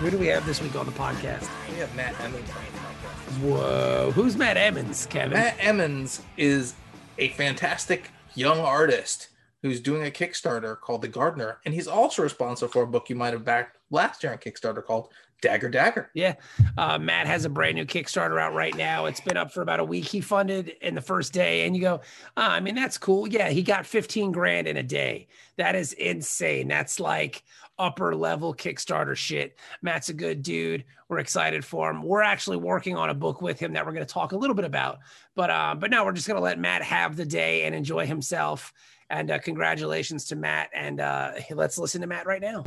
who do we have this week on the podcast? We have Matt Emmons on the podcast. Whoa, who's Matt Emmons, Kevin? Matt Emmons is a fantastic young artist who's doing a Kickstarter called The Gardener, and he's also responsible for a book you might have backed last year on Kickstarter called Dagger Dagger. Yeah. Uh, Matt has a brand new Kickstarter out right now. It's been up for about a week. He funded in the first day, and you go, ah, I mean, that's cool. Yeah, he got 15 grand in a day. That is insane. That's like upper level Kickstarter shit. Matt's a good dude. We're excited for him. We're actually working on a book with him that we're going to talk a little bit about. But uh, but no, we're just going to let Matt have the day and enjoy himself. And uh, congratulations to Matt. And uh, let's listen to Matt right now.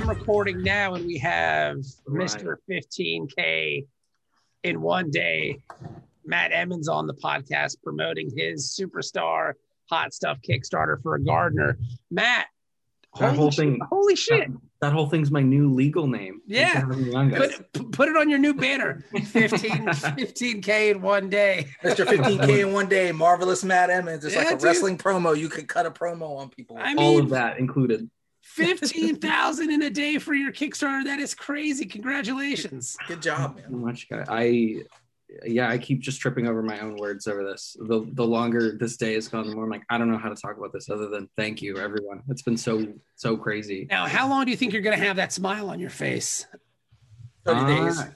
I'm recording now, and we have Right. Mr. 15K in one day. Matt Emmons on the podcast promoting his superstar hot stuff Kickstarter for a gardener. Matt, That holy whole shit- thing- holy shit! That whole thing's my new legal name. Yeah. Thanks for having me on, guys. Put, put it on your new banner 15, 15K in one day. Mr. 15K in one day, marvelous Matt Emmons. It's Yeah, like a dude. wrestling promo. You can cut a promo on people. I All mean, of that included. 15,000 in a day for your Kickstarter. That is crazy. Congratulations. Good job, man. so much, guy. I, yeah, I keep just tripping over my own words over this. The the longer this day has gone, the more I'm like, I don't know how to talk about this other than thank you, everyone. It's been so so crazy. Now, how long do you think you're going to have that smile on your face? 30 days. Uh,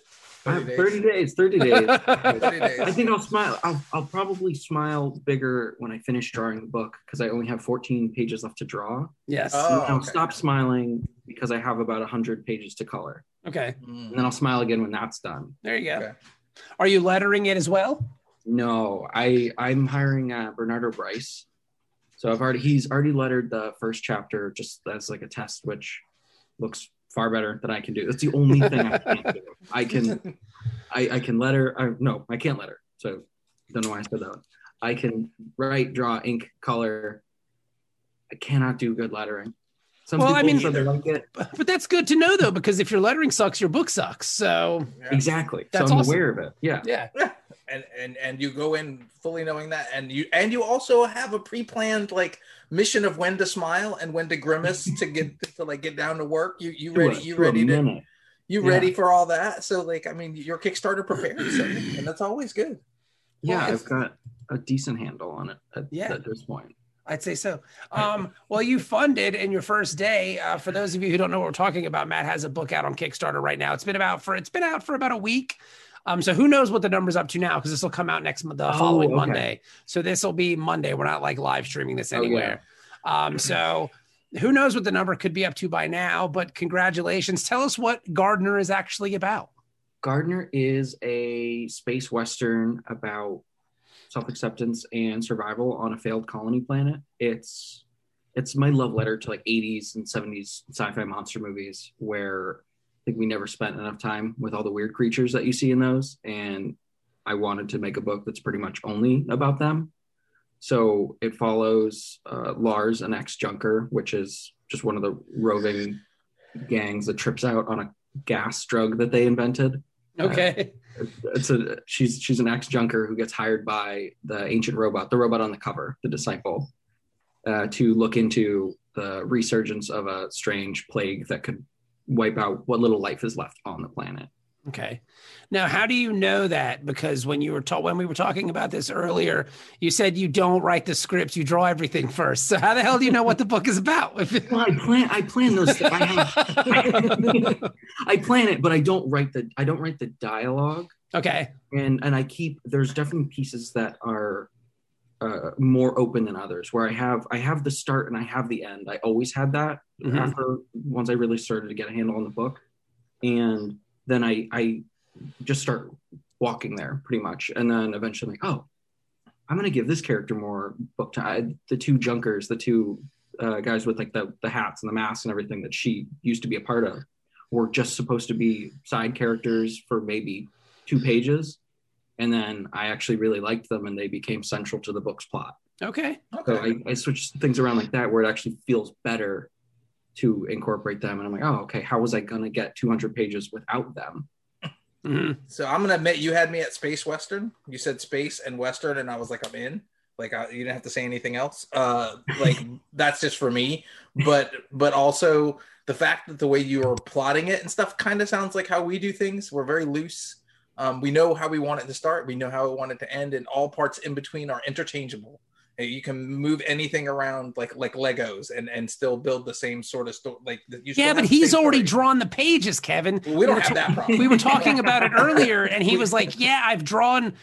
Uh, 30 days. 30 days. 30 days. 30 days. I think I'll smile. I'll, I'll probably smile bigger when I finish drawing the book because I only have 14 pages left to draw. Yes. Oh. I'll okay. stop smiling because I have about 100 pages to color. okay. Mm. And then I'll smile again when that's done. There you go. Okay. Are you lettering it as well? No, I I'm hiring uh, Bernardo Brice. So I've already he's already lettered the first chapter just as like a test, which looks far better than I can do. That's the only thing I can't do. I can I, I can letter. I, uh, no, I can't letter. So don't know why I said that. One. I can write, draw, ink, color. I cannot do good lettering. Some Well, I mean- like it. But that's good to know, though, because if your lettering sucks, your book sucks. So, Yeah. Exactly. That's so I'm awesome. aware of it. Yeah. yeah. And and and you go in fully knowing that and you and you also have a pre-planned like mission of when to smile and when to grimace to get to like get down to work you you ready you ready to you Yeah. ready for all that so like i mean your kickstarter prepares so, and that's always good Yeah, Well, I've got a decent handle on it at, Yeah. at this point. I'd say so. Um, well, you funded in your first day. Uh, for those of you who don't know what we're talking about, Matt has a book out on Kickstarter right now. It's been about for it's been out for about a week. Um, so who knows what the number's up to now? Because this will come out next month, the Oh, following okay. Monday. So this will be Monday. We're not like live streaming this Oh, yeah. anywhere. Um, so who knows what the number could be up to by now? But congratulations. Tell us what Gardener is actually about. Gardener is a space western about self-acceptance and survival on a failed colony planet. It's it's my love letter to like 80s and 70s sci-fi monster movies where think we never spent enough time with all the weird creatures that you see in those and I wanted to make a book that's pretty much only about them. So it follows uh, Lars, an ex-junker, which is just one of the roving gangs that trips out on a gas drug that they invented Okay. it's a she's she's an ex junker who gets hired by the ancient robot, the robot on the cover, the disciple, uh, to look into the resurgence of a strange plague that could wipe out what little life is left on the planet. Okay. Now, how do you know that? Because when you were told, when we were talking about this earlier, you said you don't write the scripts; you draw everything first. So how the hell do you know what the book is about? well, I plan. I plan those. I, have, I plan it, but I don't write the. I don't write the dialogue. Okay. And and I keep. There's definitely pieces that are uh, more open than others, where I have I have the start and I have the end. I always had that Mhm. after once I really started to get a handle on the book, and then I I just start walking there pretty much, and then eventually like oh, I'm gonna give this character more book time. The two junkers, the two uh, guys with like the the hats and the masks and everything that she used to be a part of, were just supposed to be side characters for maybe two pages. And then I actually really liked them and they became central to the book's plot. Okay. So I, I switched things around like that where it actually feels better to incorporate them. And I'm like, oh, okay, how was I going to get 200 pages without them? Mhm. So I'm gonna admit you had me at space western. You said space and western, and I was like, I'm in. Like I, you didn't have to say anything else. Uh, like that's just for me. But but also the fact that the way you were plotting it and stuff kind of sounds like how we do things. We're very loose. Um, we know how we want it to start. We know how we want it to end, and all parts in between are interchangeable. You can move anything around like like Legos and and still build the same sort of story. Like you Yeah, but he's already story. drawn the pages, Kevin. We don't were have ta- that problem. We were talking about it earlier, and he was like, "Yeah, I've drawn.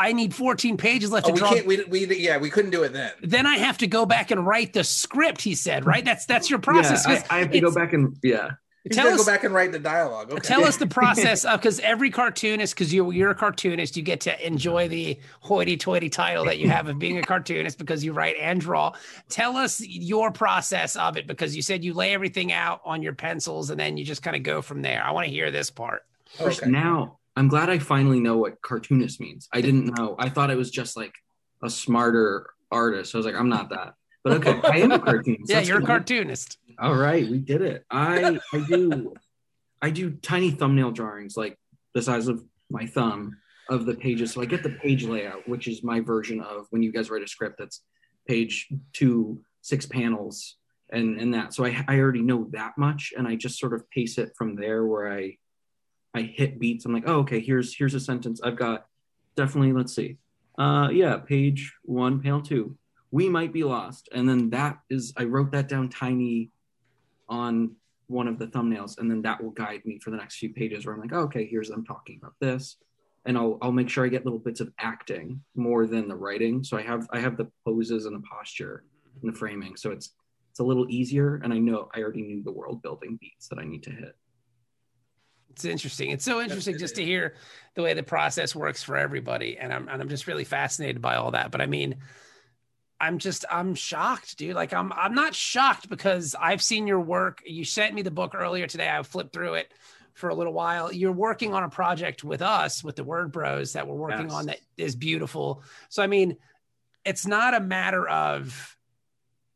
I need 14 pages left Oh, to we draw." can't. We, we yeah, we couldn't do it then. then I have to go back and write the script. He said, "Right? That's that's your process." Yeah, I, I have to go back and yeah. He's Tell us- go back and write the dialogue. Okay. Tell us the process of because every cartoonist, because you you're a cartoonist, you get to enjoy the hoity-toity title that you have of being a cartoonist because you write and draw. Tell us your process of it because you said you lay everything out on your pencils and then you just kind of go from there. I want to hear this part. Okay. Now I'm glad I finally know what cartoonist means. I didn't know. I thought it was just like a smarter artist. I was like, I'm not that. But okay, I am a cartoonist. Yeah, That's you're a good. cartoonist. All right, we did it. I I do I do tiny thumbnail drawings like the size of my thumb of the pages. So I get the page layout, which is my version of when you guys write a script that's page two, six panels and and that. So I I already know that much and I just sort of pace it from there where I I hit beats. I'm like, oh okay, here's here's a sentence. I've got definitely let's see. Uh yeah, page one, panel two. We might be lost. And then that is I wrote that down tiny on one of the thumbnails and then that will guide me for the next few pages where I'm like, oh, okay, here's i'm talking about this. And I'll I'll make sure I get little bits of acting more than the writing. So I have I have the poses and the posture and the framing. So it's it's a little easier and I know I already knew the world building beats that I need to hit. It's interesting. It's so interesting just to hear the way the process works for everybody, and I'm and I'm just really fascinated by all that. But I mean, I'm just I'm shocked, dude. Like I'm I'm not shocked because I've seen your work. You sent me the book earlier today. I flipped through it for a little while. You're working on a project with us with the Word Bros that we're working Yes. on that is beautiful. So I mean, it's not a matter of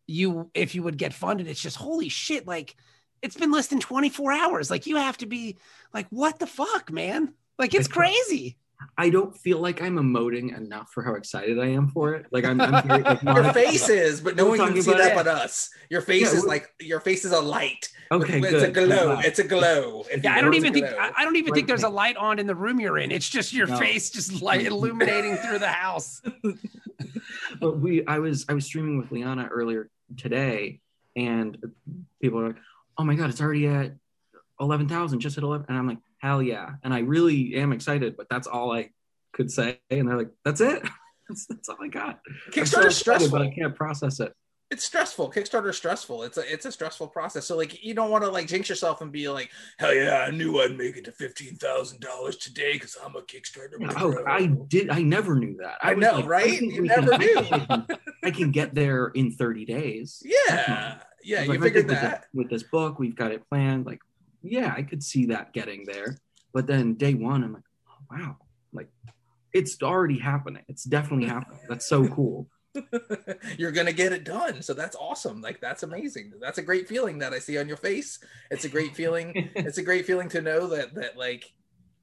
you if you would get funded. It's just holy shit, like it's been less than 24 hours. Like you have to be like, what the fuck, man? Like it's It's- crazy. I don't feel like I'm emoting enough for how excited I am for it. Like I'm, I'm very, like, Your face is, but no one can see that it. but us. Your face Yeah, is like your face is a light. Okay, it's good. a glow. I'm It's a glow. If Yeah, I don't even think. I, I don't even think there's a light on in the room you're in. It's just your No. face just like illuminating through the house. but we I was I was streaming with Liana earlier today, and people are like, "Oh my god, it's already at eleven thousand, just at 11. And I'm like, "Hell yeah!" And I really am excited, but that's all I could say. And they're like, "That's it." That's, that's all I got. I'm so excited, stressful. but I can't process it. It's stressful. Kickstarter is stressful. It's a it's a stressful process. So like you don't want to like jinx yourself and be like, hell yeah, I knew I'd make it to fifteen thousand dollars today because I'm a Kickstarter. Oh, pro." I did. I never knew that. I was know, like, right? think You never I knew. I can, get there in 30 days. yeah, yeah. You like, figured that. with this book, we've got it planned. Like, yeah, I could see that getting there. But then day one, I'm like, oh, wow, like it's already happening. It's definitely happening. That's so cool. You're gonna get it done. So that's awesome. Like that's amazing. That's a great feeling that I see on your face. It's a great feeling. it's a great feeling to know that that like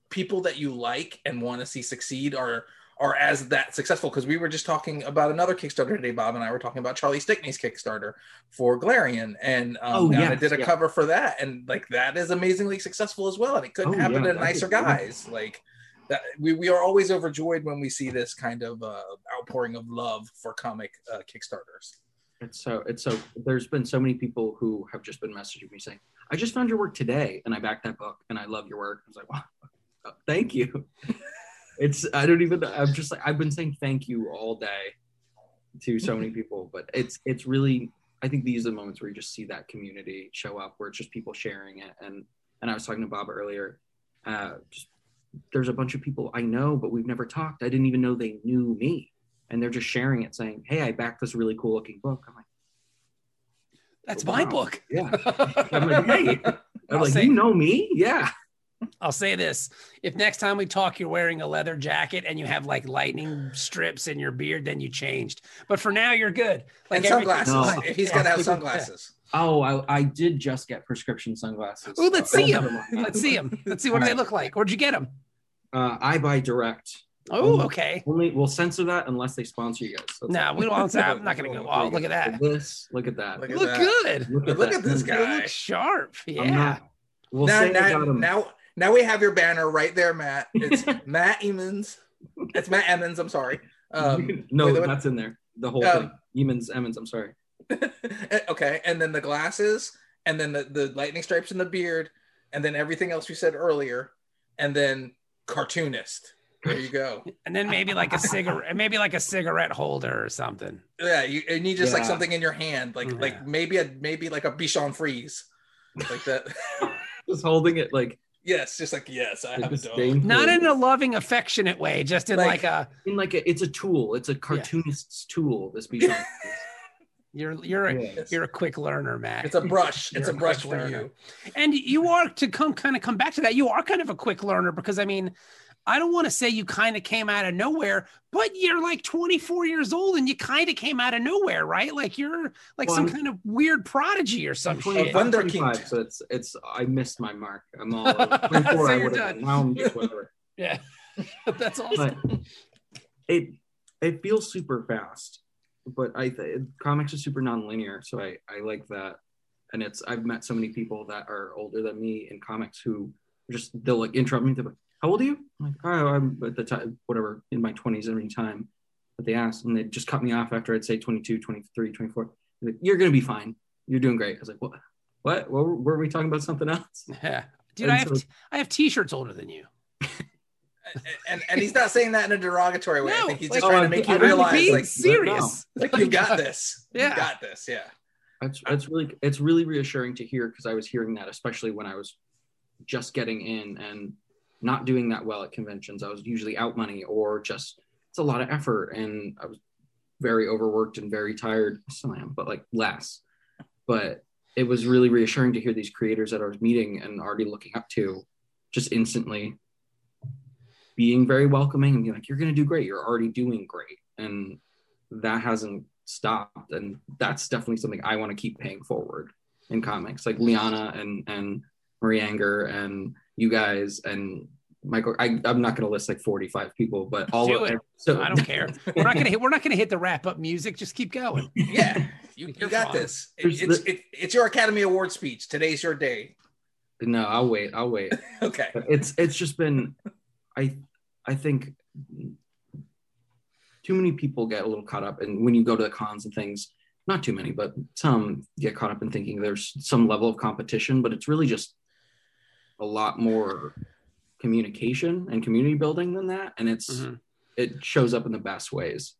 people that you like and want to see succeed are are as that successful because we were just talking about another Kickstarter today. Bob and I were talking about Charlie Stickney's Kickstarter for Glarian, and um, Oh, yes, did a yeah. cover for that, and like that is amazingly successful as well. And it couldn't Oh, happen yeah, to nicer that's- guys. Like that, we, we are always overjoyed when we see this kind of uh, outpouring of love for comic uh, Kickstarters. It's so it's so there's been so many people who have just been messaging me saying, I just found your work today and I backed that book and I love your work. I was like, wow, thank you. it's I don't even I'm just like I've been saying thank you all day to so many people, but it's it's really I think these are the moments where you just see that community show up where it's just people sharing it and and I was talking to Bob earlier, uh just there's a bunch of people I know, but we've never talked. I didn't even know they knew me. And they're just sharing it saying, Hey, I backed this really cool looking book. I'm like, That's Wow. my book. Yeah. I'm like, hey, I'm I'll like, say- you know me? Yeah. I'll say this: if next time we talk, you're wearing a leather jacket and you have like lightning strips in your beard, then you changed. But for now, you're good. and sunglasses. No. If he's Yeah. got to have sunglasses. Oh, I, I did just get prescription sunglasses. Oh, let's see never them. Let's see them. Let's see what they look like. Where'd you get them? Uh, I buy direct. Oh, okay. Only we'll censor that unless they sponsor you guys. That's No, all. we don't. I'm not gonna go. Oh, look at that. This, look at that. Look You at look that. good. Look at, Look that. at this guy. look sharp. I'm Yeah. not- we'll now, say I now, got 'em. now, now we have your banner right there, Matt. It's Matt Emmons. It's Matt Emmons. I'm sorry. Um, no, wait, wait. that's in there. The whole Um, thing. Emmons, Emmons. I'm sorry. okay, and then the glasses, and then the, the lightning stripes in the beard, and then everything else you said earlier, and then cartoonist. There you go. And then maybe like a cigarette, maybe like a cigarette holder or something. Yeah, you and you just like something in your hand, like Yeah. like maybe a maybe like a Bichon Frise, like that. Just holding it like, yes, just like yes, I like have a dog. Not in a loving, affectionate way, just in Like- like, a in like a, it's a tool. It's a cartoonist's tool. This Bichon. you're you're a, Yeah. you're a quick learner, Mac. It's a brush. It's a a brush for learner. you. and you are to come kind of come back to that. You are kind of a quick learner because I mean, I don't want to say you kind of came out of nowhere, but you're like 24 years old and you kind of came out of nowhere, right? Like you're like Well, some I'm- kind of weird prodigy or some I'm shit. 20 A I'm wunderkind. 25, so it's it's I missed my mark. I'm all over. 24, So I would've done. Now I'm just whatever. Yeah, that's awesome. But it it feels super fast. But I th- comics are super non-linear, so I I like that. And it's I've met so many people that are older than me in comics who just they'll like interrupt me. They're like, "How old are you?" I'm like, "Oh, I'm at the time whatever in my 20s every time." But they asked, and they just cut me off after I'd say 22, 23, 24. They're like, You're gonna be fine. You're doing great. I was like, "What? What? What were, were we talking about something else?" Yeah, dude, And I have so- t- I have t-shirts older than you. And and he's not saying that in a derogatory way. I No, think he's like, just trying to I'm- make you I'm realize, being like, serious. like you got this. Yeah. You got this. Yeah. that's it's really it's really reassuring to hear because I was hearing that especially when I was just getting in and not doing that well at conventions. I was usually out money or just it's a lot of effort and I was very overworked and very tired. I still am, but like less. But it was really reassuring to hear these creators that I was meeting and already looking up to just instantly being very welcoming and being like, you're gonna do great, you're already doing great. And that hasn't stopped. And that's definitely something I want to keep paying forward in comics, like Liana and and Marie Enger and you guys and Michael. I, I'm not going to list like 45 people, but all Do of it. So I don't care. We're not gonna hit. We're not gonna hit the wrap up music. Just keep going. Yeah. You, you got fine. this. It- it's the- it, it's your Academy Award speech. Today's your day. No, I'll wait. I'll wait. Okay. It's it's just been, I I think too many people get a little caught up, and when you go to the cons and things, not too many, but some get caught up in thinking there's some level of competition, but it's really just a lot more communication and community building than that, and it's Mhm. it shows up in the best ways.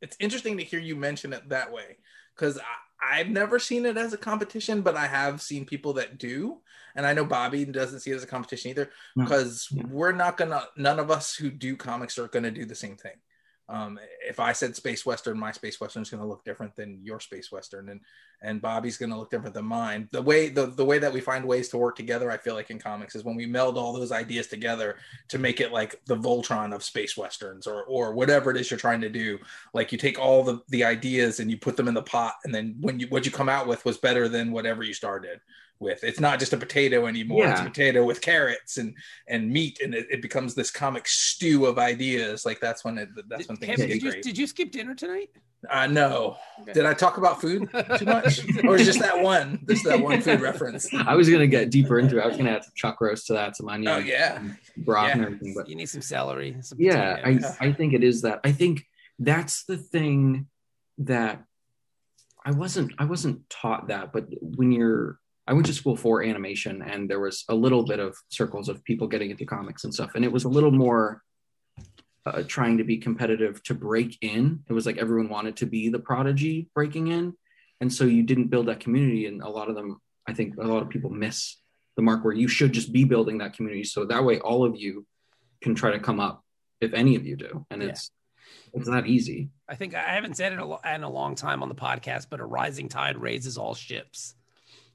It's interesting to hear you mention it that way because I've never seen it as a competition, but I have seen people that do. And I know Bobby doesn't see it as a competition either No. because Yeah. we're not gonna, none of us who do comics are gonna do the same thing. Um, if I said space western, my space western is going to look different than your space western, and and Bobby's going to look different than mine. The way the the way that we find ways to work together, I feel like in comics, is when we meld all those ideas together to make it like the Voltron of space westerns, or or whatever it is you're trying to do. Like you take all the the ideas and you put them in the pot, and then when you what you come out with was better than whatever you started. With. It's not just a potato anymore. It's a potato with carrots and and meat, and it, it becomes this comic stew of ideas. Like that's when it that's when things Kevin, get did you, great. did you skip dinner tonight? Uh, no, Okay. did I talk about food too much, or is just that one? Just that one food reference? I was gonna get deeper into it. I was gonna add some chuck roast to that, some onion, Oh yeah, and broth and everything. But You need some celery. Some yeah, I. I think it is that. I think that's the thing that I wasn't I wasn't taught that, but when you're I went to school for animation and there was a little bit of circles of people getting into comics and stuff, and it was a little more uh, trying to be competitive to break in. It was like everyone wanted to be the prodigy breaking in, and so you didn't build that community. And a lot of them, I think, a lot of people miss the mark where you should just be building that community, so that way all of you can try to come up if any of you do, and Yeah. it's it's not easy. I think I haven't said it in a long time on the podcast, but a rising tide raises all ships.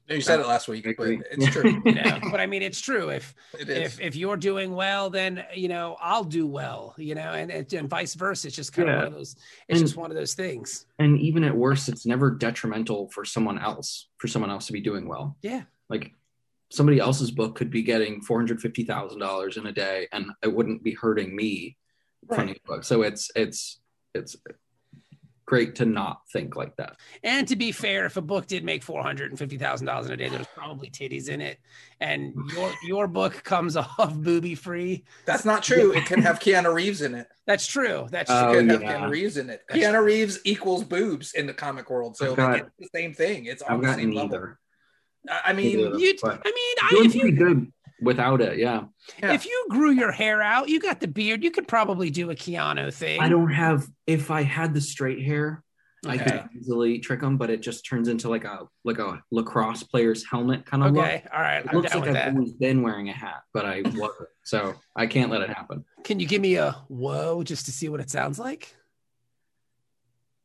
You said it last week, but it's true. You know, but I mean, it's true. If It is. if if you're doing well, then you know I'll do well. You know, and and, and vice versa. It's just kind of one of those. It's And- just one of those things. and even at worst it's never detrimental for someone else for someone else to be doing well Yeah. like somebody else's book could be getting $450000 in a day and it wouldn't be hurting me funding a book so it's it's it's great to not think like that And to be fair, if a book did make four hundred and fifty thousand dollars in a day, there's probably titties in it, and your your book comes off booby free. That's not true. It can have Keanu Reeves in it. That's true. That's It Oh, true. can have yeah. Keanu Reeves in it. That's Keanu Reeves equals boobs in the comic world, so got- like, it's the same thing. It's on i've the got same level. neither I I mean, Neither. You, I mean, I, doing if you pretty good without it yeah Yeah. if you grew your hair out, you got the beard, you could probably do a Keanu thing. i don't have if i had the straight hair i could easily trick them but it just turns into like a like a lacrosse player's helmet kind of look Okay, all right, It I'm looks down like with I've that. always been wearing a hat, but I wasn't. So I can't let it happen. Can you give me a whoa just to see what it sounds like?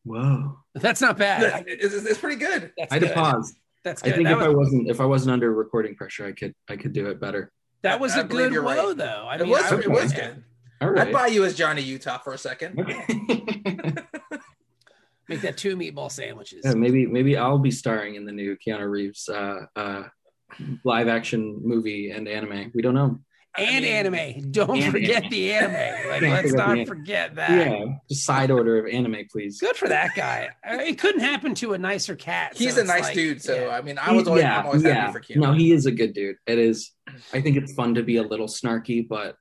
Whoa. That's not bad. it's, it's- it's pretty good. That's I had to pause. That's I think that if was, I wasn't if I wasn't under recording pressure, I could I could do it better. that was I a believe good you're right. though. I It mean, was- I it was good. All I'd buy you as Johnny Utah for a second. Make that two meatball sandwiches. Yeah, maybe maybe I'll be starring in the new Keanu Reeves uh, uh, live action movie and anime. We don't know. And I mean, anime. Don't and forget anime. the anime. Like, let's not forget that. Yeah, just side order of anime, please. Good for that guy. Uh, It couldn't happen to a nicer cat. so He's a nice like, dude, so yeah. I mean, I was always, I'm always happy for Keanu. No, he is a good dude. It is. I think it's fun to be a little snarky, but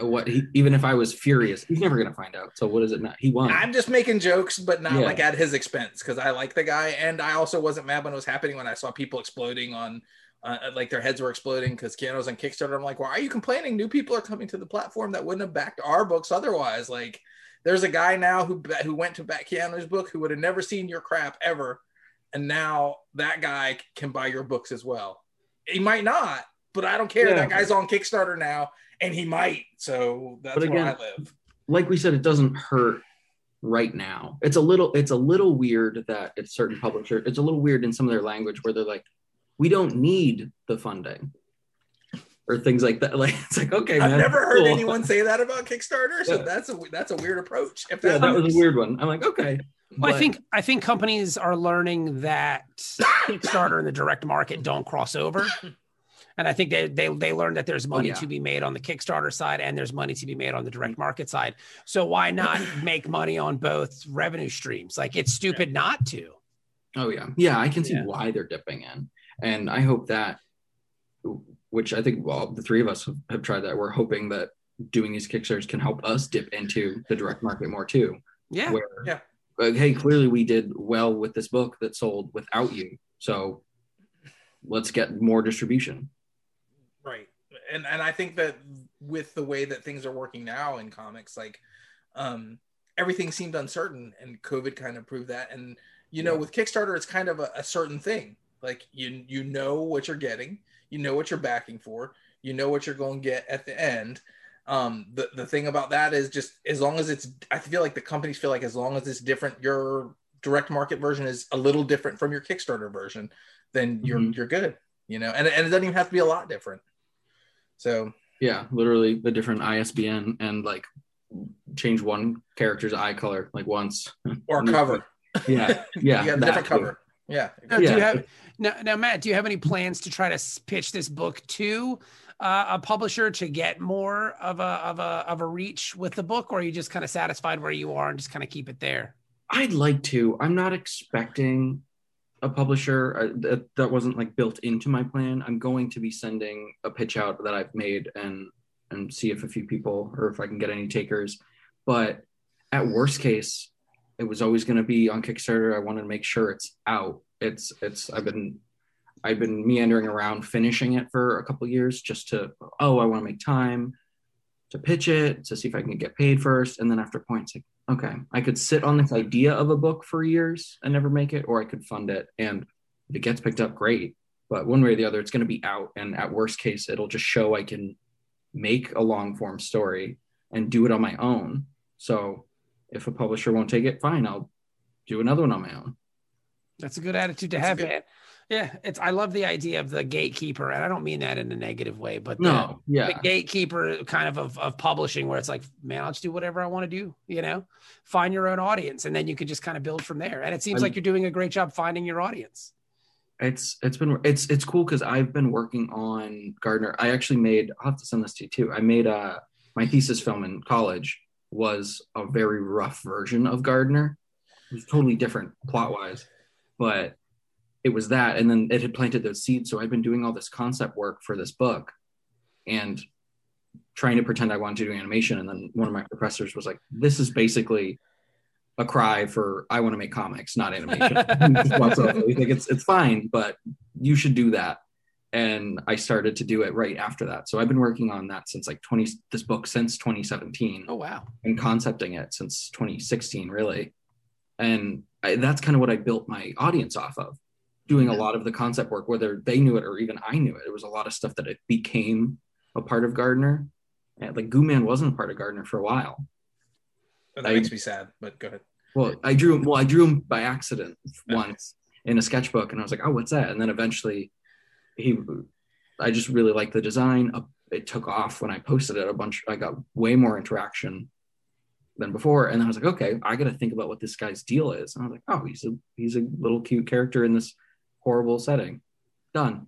what he, even if I was furious, he's never gonna find out. So what is it matter? He won. I'm just making jokes, but not Yeah. like at his expense because I like the guy, and I also wasn't mad when it was happening when I saw people exploding on, uh, like their heads were exploding because Keanu's on Kickstarter. I'm like, why are you complaining? New people are coming to the platform that wouldn't have backed our books otherwise. Like, there's a guy now who who went to back Keanu's book who would have never seen your crap ever, and now that guy can buy your books as well. He might not, but I don't care. Yeah. That guy's on Kickstarter now, and he might. So that's But where I live. like we said, it doesn't hurt right now. It's a little it's a little weird that it's certain publishers. It's a little weird in some of their language where they're like, we don't need the funding. Or things like that. Like it's like okay, I've man, never heard cool. anyone say that about Kickstarter, so Yeah. that's a that's a weird approach. If Yeah, that, that was a weird one. I'm like, okay. Well, I think I think companies are learning that Kickstarter and the direct market don't cross over. And I think they they they learned that there's oh, money yeah. to be made on the Kickstarter side and there's money to be made on the direct mm. market side. So why not make money on both revenue streams? Like it's stupid not to. Oh yeah, yeah. I can see Yeah. why they're dipping in, and I hope that, which I think, well, the three of us have, have tried that. We're hoping that doing these kickstarters can help us dip into the direct market more too. Yeah. Where, Yeah. like, hey, clearly we did well with this book that sold without you, so let's get more distribution. right, and and I think that with the way that things are working now in comics, like um, everything seemed uncertain, and COVID kind of proved that. And you know, Yeah. with Kickstarter, it's kind of a, a certain thing. Like you you know what you're getting, you know what you're backing for, you know what you're going to get at the end. Um, the the thing about that is just as long as it's, I feel like the companies feel like as long as it's different, your direct market version is a little different from your Kickstarter version, then you're Mhm. you're good. You know, and and it doesn't even have to be a lot different. So Yeah, literally the different ISBN and like change one character's eye color like once. or cover, Yeah, yeah. that different cover. Yeah. Now, do you have now, now, Matt? Do you have any plans to try to pitch this book to uh, a publisher to get more of a of a of a reach with the book, or are you just kind of satisfied where you are and just kind of keep it there? I'd like to. I'm not expecting a publisher uh, that, that wasn't like built into my plan. I'm going to be sending a pitch out that I've made and and see if a few people or if I can get any takers. But at worst case, it was always going to be on Kickstarter. I wanted to make sure it's out. It's it's I've been I've been meandering around finishing it for a couple years just to oh I want to make time to pitch it to see if I can get paid first, and then after points like okay, I could sit on this idea of a book for years and never make it, or I could fund it. And if it gets picked up, great. But one way or the other, it's going to be out. And at worst case, it'll just show I can make a long form story and do it on my own. So if a publisher won't take it, fine, I'll do another one on my own. That's a good attitude to That's have, good. man. Yeah, it's. I love the idea of the gatekeeper, and I don't mean that in a negative way, but the, No, yeah. the gatekeeper kind of, of of publishing, where it's like, man, I'll just do whatever I want to do. You know, find your own audience, and then you can just kind of build from there. And it seems I'm- like you're doing a great job finding your audience. it's it's been it's it's cool because I've been working on Gardener. I actually made I'll have to send this to you too. I made uh my thesis film in college was a very rough version of Gardener. It was totally different plot wise, but it was that, and then it had planted those seeds. So I've been doing all this concept work for this book, and trying to pretend I wanted to do animation. And then one of my professors was like, "This is basically." A cry for I want to make comics, not animation. Like it's it's fine, but you should do that. And I started to do it right after that. So I've been working on that since like 20 this book since 2017 Oh wow, and concepting it since 2016 really. And I, that's kind of what I built my audience off of. Doing a lot of the concept work whether they knew it or even I knew it. It was a lot of stuff that it became a part of Gardener. And like Goo Man wasn't a part of Gardener for a while. Oh, that I- makes me sad, but go ahead. Well, I drew him. Well, I drew him by accident once in a sketchbook, and I was like, "Oh, what's that?" And then eventually, he, I just really liked the design. Uh, It took off when I posted it. A bunch. I got way more interaction than before, and then I was like, "Okay, I got to think about what this guy's deal is." And I was like, "Oh, he's a he's a little cute character in this horrible setting." Done.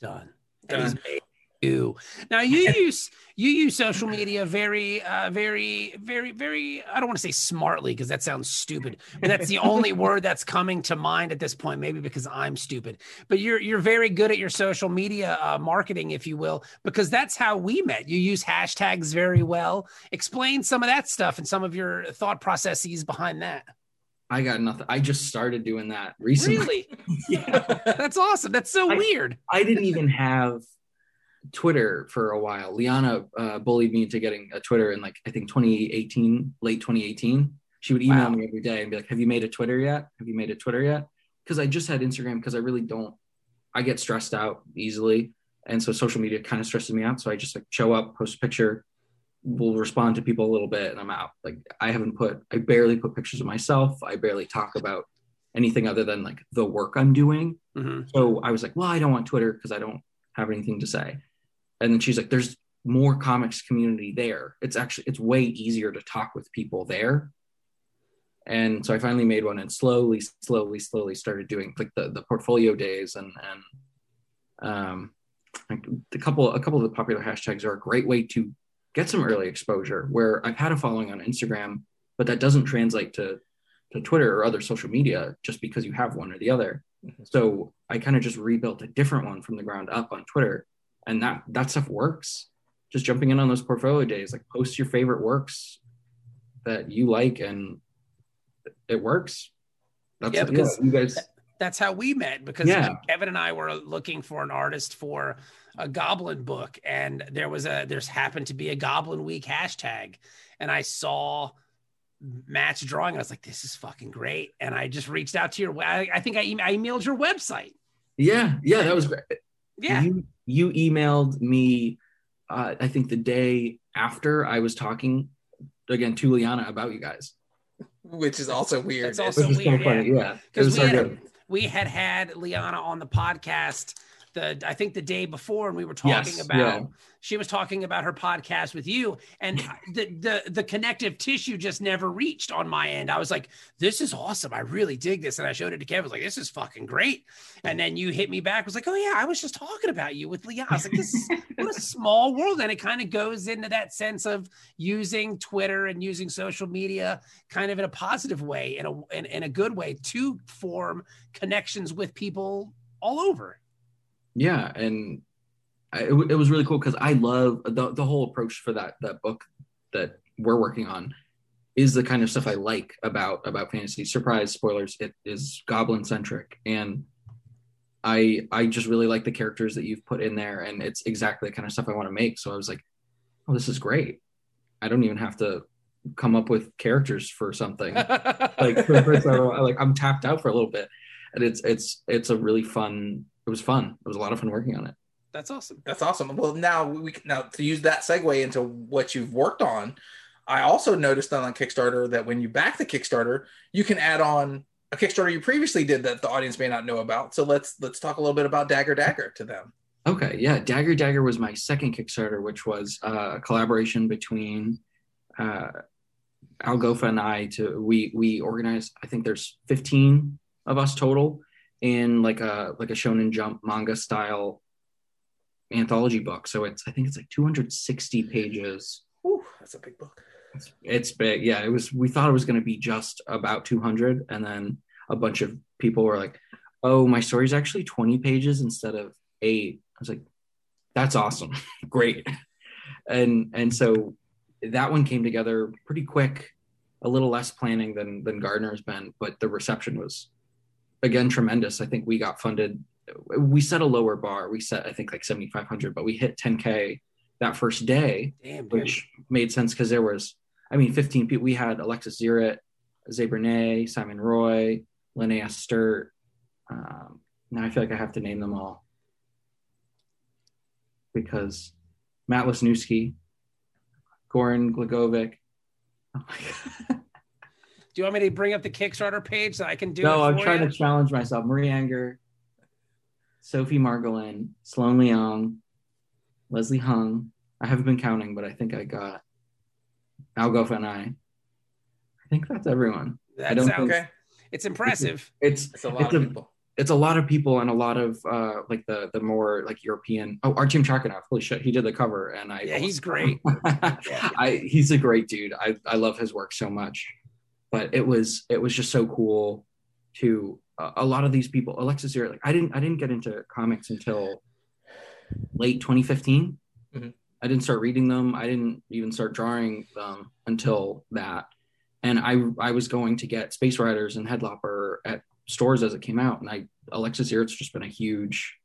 done. And he's Done. You. Now you use you use social media very, uh, very, very, very. I don't want to say smartly because that sounds stupid, but that's the only word that's coming to mind at this point. Maybe because I'm stupid, but you're you're very good at your social media uh, marketing, if you will, because that's how we met. You use hashtags very well. Explain some of that stuff and some of your thought processes behind that. I got nothing. I just started doing that recently. Really, yeah. that's awesome. That's so I- weird. I didn't even have Twitter for a while. Liana uh, bullied me into getting a Twitter in like I think 2018, late 2018. She would email Wow. me every day and be like, "Have you made a Twitter yet? Have you made a Twitter yet?" Because I just had Instagram because I really don't. I get stressed out easily, and so social media kind of stresses me out. So I just like show up, post a picture, will respond to people a little bit, and I'm out. Like I haven't put, I barely put pictures of myself. I barely talk about anything other than like the work I'm doing. Mhm. So I was like, well, I don't want Twitter because I don't have anything to say. And then she's like, there's more comics community there. It's actually it's way easier to talk with people there. And so I finally made one and slowly, slowly, slowly started doing like the, the portfolio days and and um like a couple a couple of the popular hashtags are a great way to get some early exposure where I've had a following on Instagram, but that doesn't translate to to Twitter or other social media just because you have one or the other. So I kind of just rebuilt a different one from the ground up on Twitter, and that that stuff works. Just jumping in on those portfolio days, like post your favorite works that you like, and it works. That's Yeah, because- you guys. that's how we met because Yeah. Kevin and I were looking for an artist for a goblin book and there was a there's happened to be a goblin week hashtag and I saw Matt's drawing I was like this is fucking great and I just reached out to your I, I think I, I emailed your website Yeah, yeah, that was great. Yeah You, you emailed me, uh, I think the day after I was talking again to Liana about you guys. Which is also weird. It's also Which is so weird. Yeah, because was we so had we had had Liana on the podcast the I think the day before, and we were talking Yes, about yeah. she was talking about her podcast with you, and the the the connective tissue just never reached on my end. I was like, "This is awesome! I really dig this," and I showed it to Kevin. I was like, "This is fucking great!" And then you hit me back. Was like, "Oh yeah, I was just talking about you with Leah." I was like, "This is what a small world," and it kind of goes into that sense of using Twitter and using social media kind of in a positive way, in a in, in a good way to form connections with people all over. Yeah and I, it, it was really cool because i love the, the whole approach for that that book that we're working on is the kind of stuff i like about about fantasy surprise spoilers it is goblin centric and i i just really like the characters that you've put in there and it's exactly the kind of stuff i want to make so i was like oh this is great i don't even have to come up with characters for something like for the first time, like I'm tapped out for a little bit, and it's it's it's a really fun. It was fun. It was a lot of fun working on it. That's awesome. That's awesome. Well, now we now to use that segue into what you've worked on. I also noticed on Kickstarter that when you back the Kickstarter, you can add on a Kickstarter you previously did that the audience may not know about. So let's let's talk a little bit about Dagger Dagger to them. Okay, yeah, Dagger Dagger was my second Kickstarter, which was uh, a collaboration between uh, Algofa and I. To we we organized. I think there's 15 of us total in like a like a Shonen Jump manga style anthology book. So it's I think it's like 260 pages. Whew, that's a big book. It's, it's big. Yeah, it was. We thought it was going to be just about 200, and then a bunch of people were like, "Oh, my story's actually 20 pages instead of eight. I was like, "That's awesome, great." And and so that one came together pretty quick, a little less planning than than Gardener's been, but the reception was again tremendous. I think we got funded. We set a lower bar. We set I think like 7,500, but we hit 10k that first day Damn, which made sense because there was, I mean, 15 people. We had Alexis Ziritt, Zay Bernay, Simon Roy, Linnea Sterte. Um, now I feel like I have to name them all because Matt Lesniewski, Goran Gligovic. Oh my God. Do you want me to bring up the Kickstarter page so I can do no, it? I'm trying you? to challenge myself. Marie Enger, Sophie Margolin, Sloan Leong, Leslie Hung. I haven't been counting, but I think I got Algofa and I. I think that's everyone. That don't sounds. Okay, It's impressive. It's it's a lot it's of a, people. it's a lot of people and a lot of uh like the the more like European. Oh, Artem Trakhanov. Holy shit, he did the cover, and I Yeah, he's great. I he's a great dude. I I love his work so much. But it was it was just so cool to uh, a lot of these people. Alexis here, like I didn't I didn't get into comics until late 2015. Mhm. I didn't start reading them. I didn't even start drawing them until that. And I I was going to get Space Riders and Headlopper at stores as it came out, and I Alexis here, it's just been a huge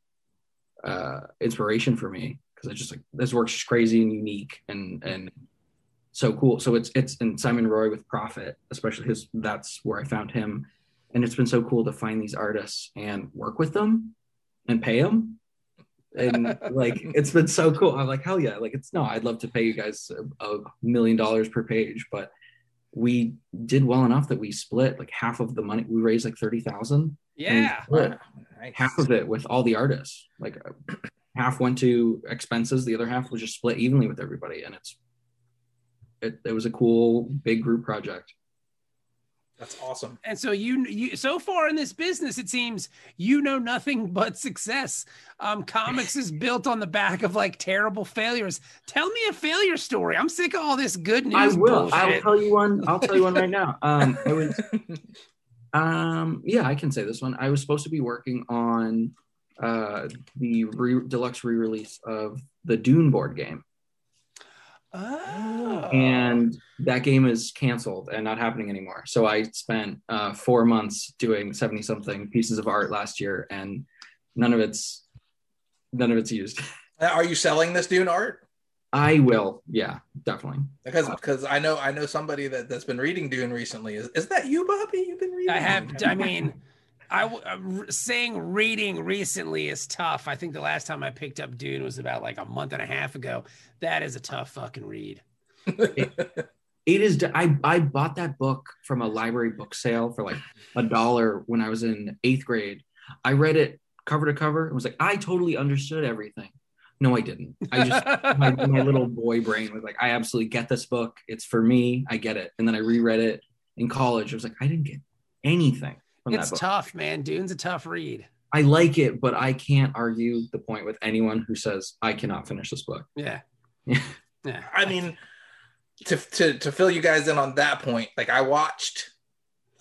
uh, inspiration for me because I just like this work's just crazy and unique and and so cool. So it's it's and Simon Roy with Prophet, especially his that's where I found him, and it's been so cool to find these artists and work with them and pay them. And like it's been so cool. I'm like hell yeah! Like it's no, I'd love to pay you guys a, a million dollars per page, but we did well enough that we split like half of the money. We raised like thirty thousand, Yeah. Wow, nice. half of it with all the artists. Like uh, half went to expenses, the other half was just split evenly with everybody, and it's it, it was a cool big group project. That's awesome. And so you, you, so far in this business, it seems you know nothing but success. Um, comics is built on the back of like terrible failures. Tell me a failure story. I'm sick of all this good news. I will. I'll tell you one. I'll tell you one right now. Um, I was, um, yeah, I can say this one. I was supposed to be working on uh, the re- deluxe re-release of the Dune board game, Oh. and that game is canceled and not happening anymore. So I spent uh, four months doing seventy something pieces of art last year, and none of it's none of it's used. Are you selling this Dune art? I will, yeah, definitely. Because because I know I know somebody that that's been reading Dune recently. Is is that you, Bobby? You've been reading? I have. I mean, I w- uh, saying reading recently is tough. I think the last time I picked up Dune was about like a month and a half ago. That is a tough fucking read. It is. I I bought that book from a library book sale for like a dollar when I was in eighth grade. I read it cover to cover and was like, I totally understood everything. No, I didn't. I just my, my little boy brain was like, I absolutely get this book. It's for me. I get it. And then I reread it in college. I was like, I didn't get anything it's that book. tough, man. Dune's a tough read. I like it, but I can't argue the point with anyone who says I cannot finish this book. Yeah. Yeah. Yeah. I mean, to to to fill you guys in on that point, like I watched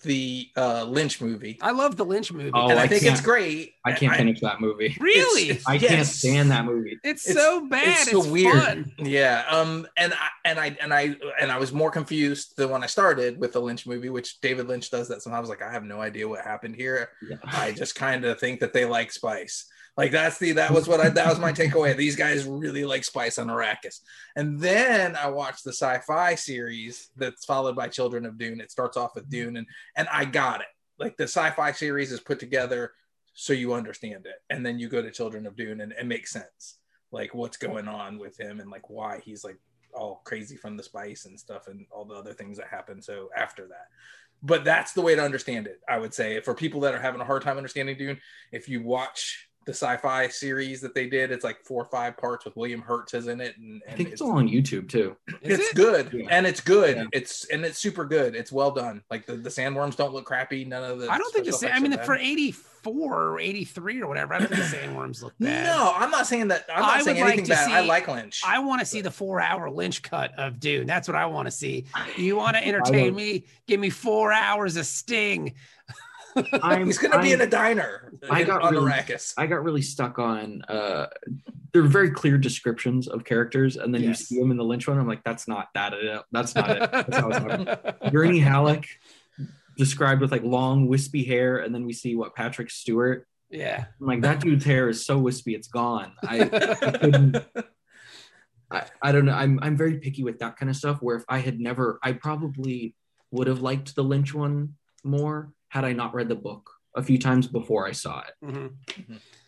the uh Lynch movie, I love the Lynch movie. Oh, and I, I think it's great. I can't finish that movie. really? it's- I can't Yes. stand that movie. It's, It's- so bad. it's It's, so weird. fun. Yeah, um, and I and I and I and I was more confused than when I started with the Lynch movie, which David Lynch does that sometimes. Like I have no idea what happened here. Yeah. I just kind of think that they like spice. Like that's the that was what I that was my takeaway. These guys really like spice on Arrakis. And then I watched the sci-fi series that's followed by Children of Dune. It starts off with Dune, and and I got it. Like the sci-fi series is put together so you understand it, and then you go to Children of Dune, and it makes sense. Like what's going on with him, and like why he's like all crazy from the spice and stuff, and all the other things that happen. So after that, but that's the way to understand it. I would say for people that are having a hard time understanding Dune, if you watch the sci-fi series that they did, it's like four or five parts with William Hurt is in it, and, I think it's all on YouTube too. Is it's it? good Yeah. and it's good. Yeah. It's and it's super good. It's well done. Like the, the sandworms don't look crappy. None of the I don't think the special same. I mean, are for 84 or 83 or whatever, I don't think the sandworms look bad. No, I'm not saying that. I'm not I saying would like anything to bad. I like Lynch. I want to see the four hour Lynch cut of Dune. That's what I want to see. You want to entertain me? Give me four hours of Sting. I'm, He's gonna be I'm- in a diner I in- got on really- Arrakis. I got really stuck on uh there are very clear descriptions of characters, and then Yes. you see them in the Lynch one. I'm like, that's not that. It, that's not it. That's how it's. Gurney Halleck described with like long wispy hair, and then we see what Patrick Stewart. yeah. I'm like, that dude's hair is so wispy, it's gone. I, I couldn't. I, I don't know. I'm I'm very picky with that kind of stuff. Where if I had never, I probably would have liked the Lynch one more had I not read the book a few times before I saw it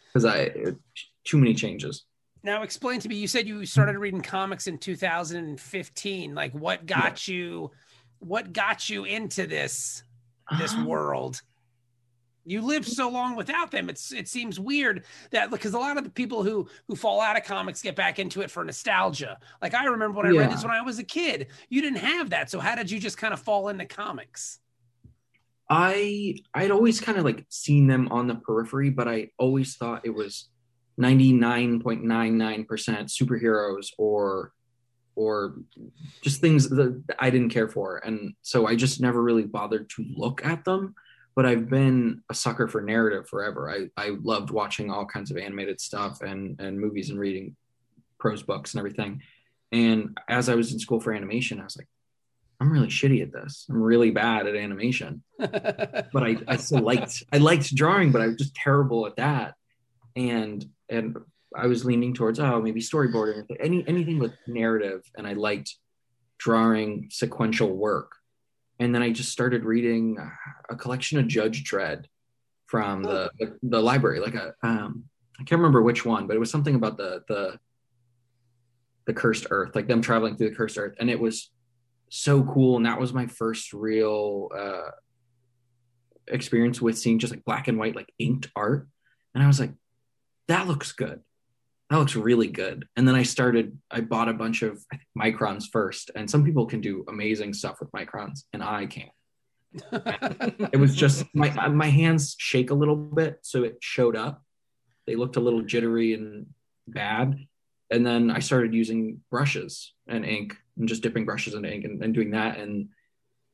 because I it- too many changes. Now, explain to me. You said you started reading comics in 2015. Like, what got you? What got you into this this Um, world? You lived so long without them. It's it seems weird that because a lot of the people who who fall out of comics get back into it for nostalgia. Like I remember when I read this when I was a kid. You didn't have that. So how did you just kind of fall into comics? I I'd always kind of like seen them on the periphery, but I always thought it was 99.99% superheroes or or just things that I didn't care for. And so I just never really bothered to look at them. But I've been a sucker for narrative forever. I, I loved watching all kinds of animated stuff and, and movies and reading prose books and everything. And as I was in school for animation, I was like, I'm really shitty at this. I'm really bad at animation but I, I still liked I liked drawing, but I was just terrible at that. And and I was leaning towards oh maybe storyboarding any anything with narrative, and I liked drawing sequential work. And then I just started reading a collection of Judge Dredd from the the, the library, like a um I can't remember which one, but it was something about the the the cursed earth, like them traveling through the cursed earth, and it was so cool. And that was my first real uh experience with seeing just like black and white, like inked art. And I was like, that looks good. That looks really good. And then I started, I bought a bunch of microns first. And some people can do amazing stuff with microns, and I can't. It was just my my hands shake a little bit, so it showed up. They looked a little jittery and bad. And then I started using brushes and ink and just dipping brushes in ink and, and doing that. And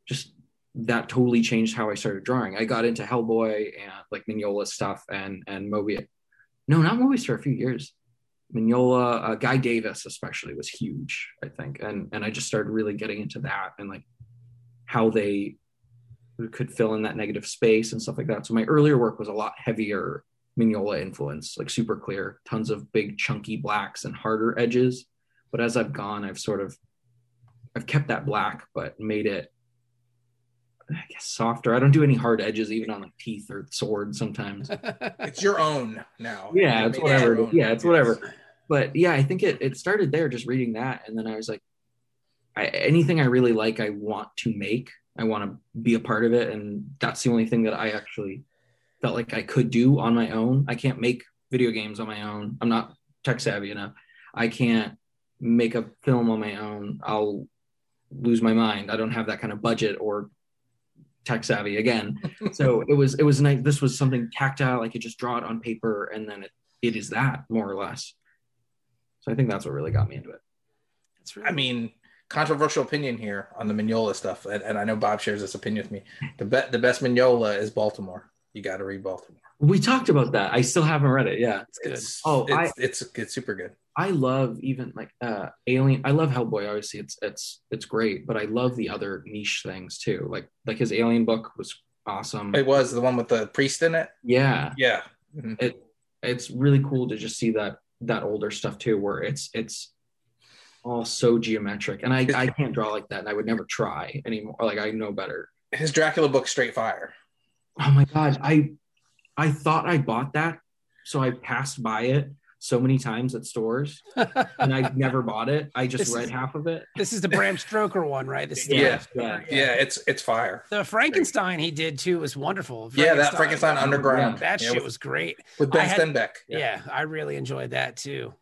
just that totally changed how I started drawing. I got into Hellboy and like Mignola stuff and and Moebius. No, not Moebius for a few years. Mignola, uh, Guy Davis especially was huge, I think, and and I just started really getting into that and like how they could fill in that negative space and stuff like that. So my earlier work was a lot heavier Mignola influence, like super clear, tons of big chunky blacks and harder edges. But as I've gone, I've sort of I've kept that black, but made it I guess softer. I don't do any hard edges even on like teeth or swords sometimes. It's your own now. Yeah, You it's made it whatever. Yeah, it's whatever. But yeah, I think it it started there just reading that and then I was like I, anything I really like I want to make. I want to be a part of it and that's the only thing that I actually felt like I could do on my own. I can't make video games on my own. I'm not tech savvy enough. I can't make a film on my own. I'll lose my mind. I don't have that kind of budget or tech savvy again. so it was it was nice. This was something tactile. I could just draw it on paper, and then it, it is that more or less. So I think that's what really got me into it. That's really I mean, controversial opinion here on the Mignola stuff, and, and I know Bob shares this opinion with me. The be- the best Mignola is Baltimore. You got to read Baltimore. We talked about that. I still haven't read it. Yeah. it's good. It's, Oh, it's, it's it's super good. I love even like uh Alien. I love Hellboy. Obviously, it's it's it's great, but I love the other niche things too. Like like his Alien book was awesome. It was the one with the priest in it. Yeah, Yeah. Mhm. it it's really cool to just see that that older stuff too, where it's it's all so geometric, and I I can't draw like that, and I would never try anymore. Like I know better. His Dracula book, Straight Fire. Oh my god, I I thought I bought that, so I passed by it so many times at stores, and I never bought it. I just This read is- half of it. this is the Bram Stoker one, right? This is Yeah. Yeah. Yeah, it's it's fire. The Frankenstein he did too was wonderful. Yeah, that Frankenstein Underground. That Yeah, shit with, was great. with Ben I had- Stenbeck. Yeah. I really enjoyed that too.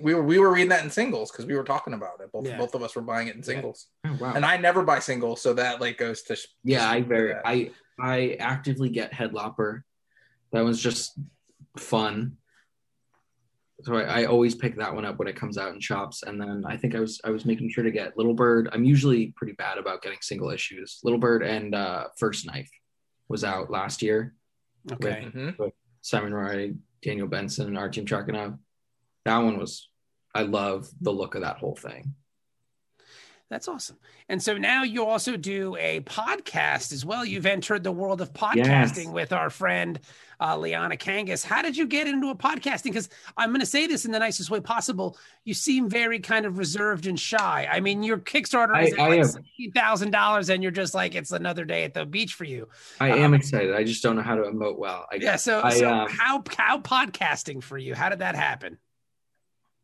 We were we were reading that in singles because we were talking about it. Both Yeah. both of us were buying it in singles, Oh wow. and I never buy singles, so that like goes to Yeah, I very that. I I actively get Headlopper. That was just fun. So I, I always pick that one up when it comes out in shops. And then I think I was I was making sure to get Little Bird. I'm usually pretty bad about getting single issues. Little Bird and uh, First Knife was out last year. Okay. mm-hmm Simon Roy, Daniel Bensen, and Artem Trakhanov. That one was I love the look of that whole thing. That's awesome. And so now you also do a podcast as well. You've entered the world of podcasting Yes. with our friend uh, Liana Kangas. How did you get into a podcasting? Because I'm going to say this in the nicest way possible. You seem very kind of reserved and shy. I mean, your Kickstarter is I- like thousand dollars, and you're just like it's another day at the beach for you. I am excited. I just don't know how to emote well. I Yeah. So, I, so um, how how podcasting for you? How did that happen?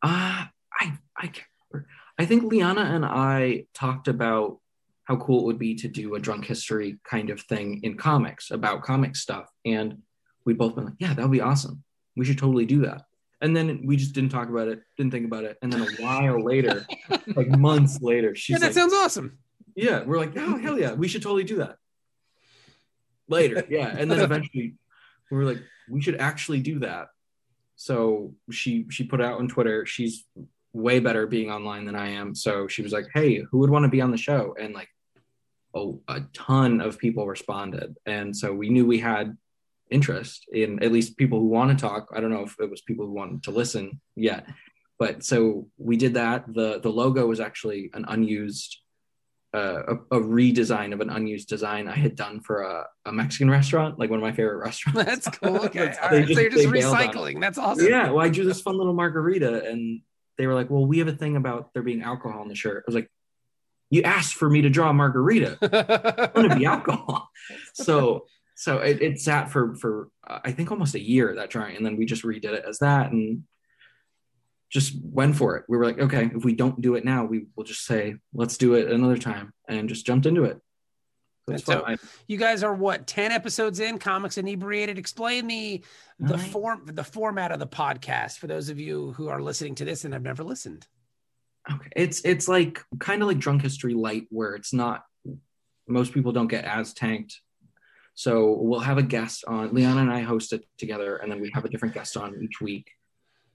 Uh, I I. I think Liana and I talked about how cool it would be to do a drunk history kind of thing in comics about comic stuff, and we'd both been like, yeah, that would be awesome. We should totally do that. And then we just didn't talk about it, didn't think about it, and then a while later, like months later, she's yeah, that like, sounds awesome. yeah, we're like, oh hell yeah, we should totally do that. Later, yeah, and then eventually we were like, we should actually do that. So she she put out on Twitter. She's way better being online than I am. So she was like, hey, who would want to be on the show? And like, oh, a ton of people responded, and so we knew we had interest in at least people who want to talk. I don't know if it was people who wanted to listen yet, but so we did that. the The logo was actually an unused uh, a, a redesign of an unused design I had done for a, a Mexican restaurant, like one of my favorite restaurants. That's cool. Okay. All right. so you're just they bailed on it. recycling. That's awesome. Yeah, well, I drew this fun little margarita, and they were like, "Well, we have a thing about there being alcohol in the shirt." I was like, "You asked for me to draw a margarita. It's going to be alcohol." So, so it, it sat for for uh, I think almost a year that drawing, and then we just redid it as that, and just went for it. We were like, "Okay, if we don't do it now, we will just say let's do it another time," and just jumped into it. So so- fun. I- You guys are what ten episodes in? Comics inebriated. Explain the the Nine. form the format of the podcast for those of you who are listening to this and have never listened. Okay. It's it's like kind of like drunk history light where it's not most people don't get as tanked. So we'll have a guest on Liana and I host it together and then we have a different guest on each week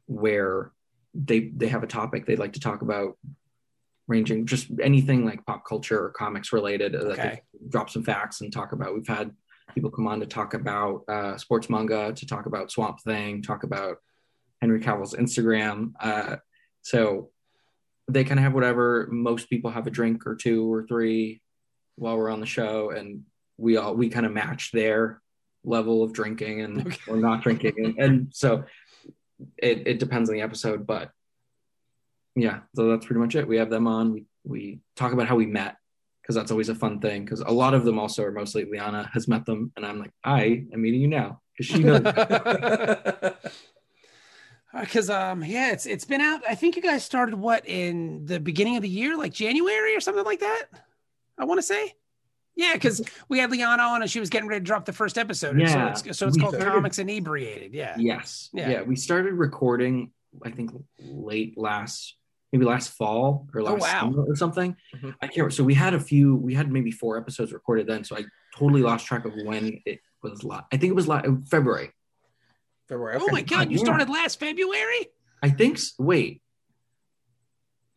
where they they have a topic they'd like to talk about ranging just anything like pop culture or comics related uh, Okay. drop some facts and talk about. We've had people come on to talk about uh, sports manga, to talk about Swamp Thing, talk about Henry Cavill's Instagram. Uh, so they kind of have whatever. Most people have a drink or two or three while we're on the show, and we all we kind of match their level of drinking and Okay. or not drinking, and, and so it it depends on the episode, but yeah, so that's pretty much it. We have them on. We we talk about how we met because that's always a fun thing. Because a lot of them also are mostly Liana has met them, and I'm like, I am meeting you now because she knows. Because um yeah, it's it's been out. I think you guys started what in the beginning of the year, like January or something like that. I want to say. Yeah, because we had Liana on and she was getting ready to drop the first episode. Yeah. So it's, so it's called started- Comics Inebriated. Yeah. Yes. Yeah. Yeah. We started recording, I think late last, maybe last fall or Oh, last wow. summer or something. Mhm. I can't. So we had a few. We had maybe four episodes recorded then. So I totally lost track of when it was. La- I think it was la- February. February. Oh my God, you Yeah. started last February? I think. s- Wait.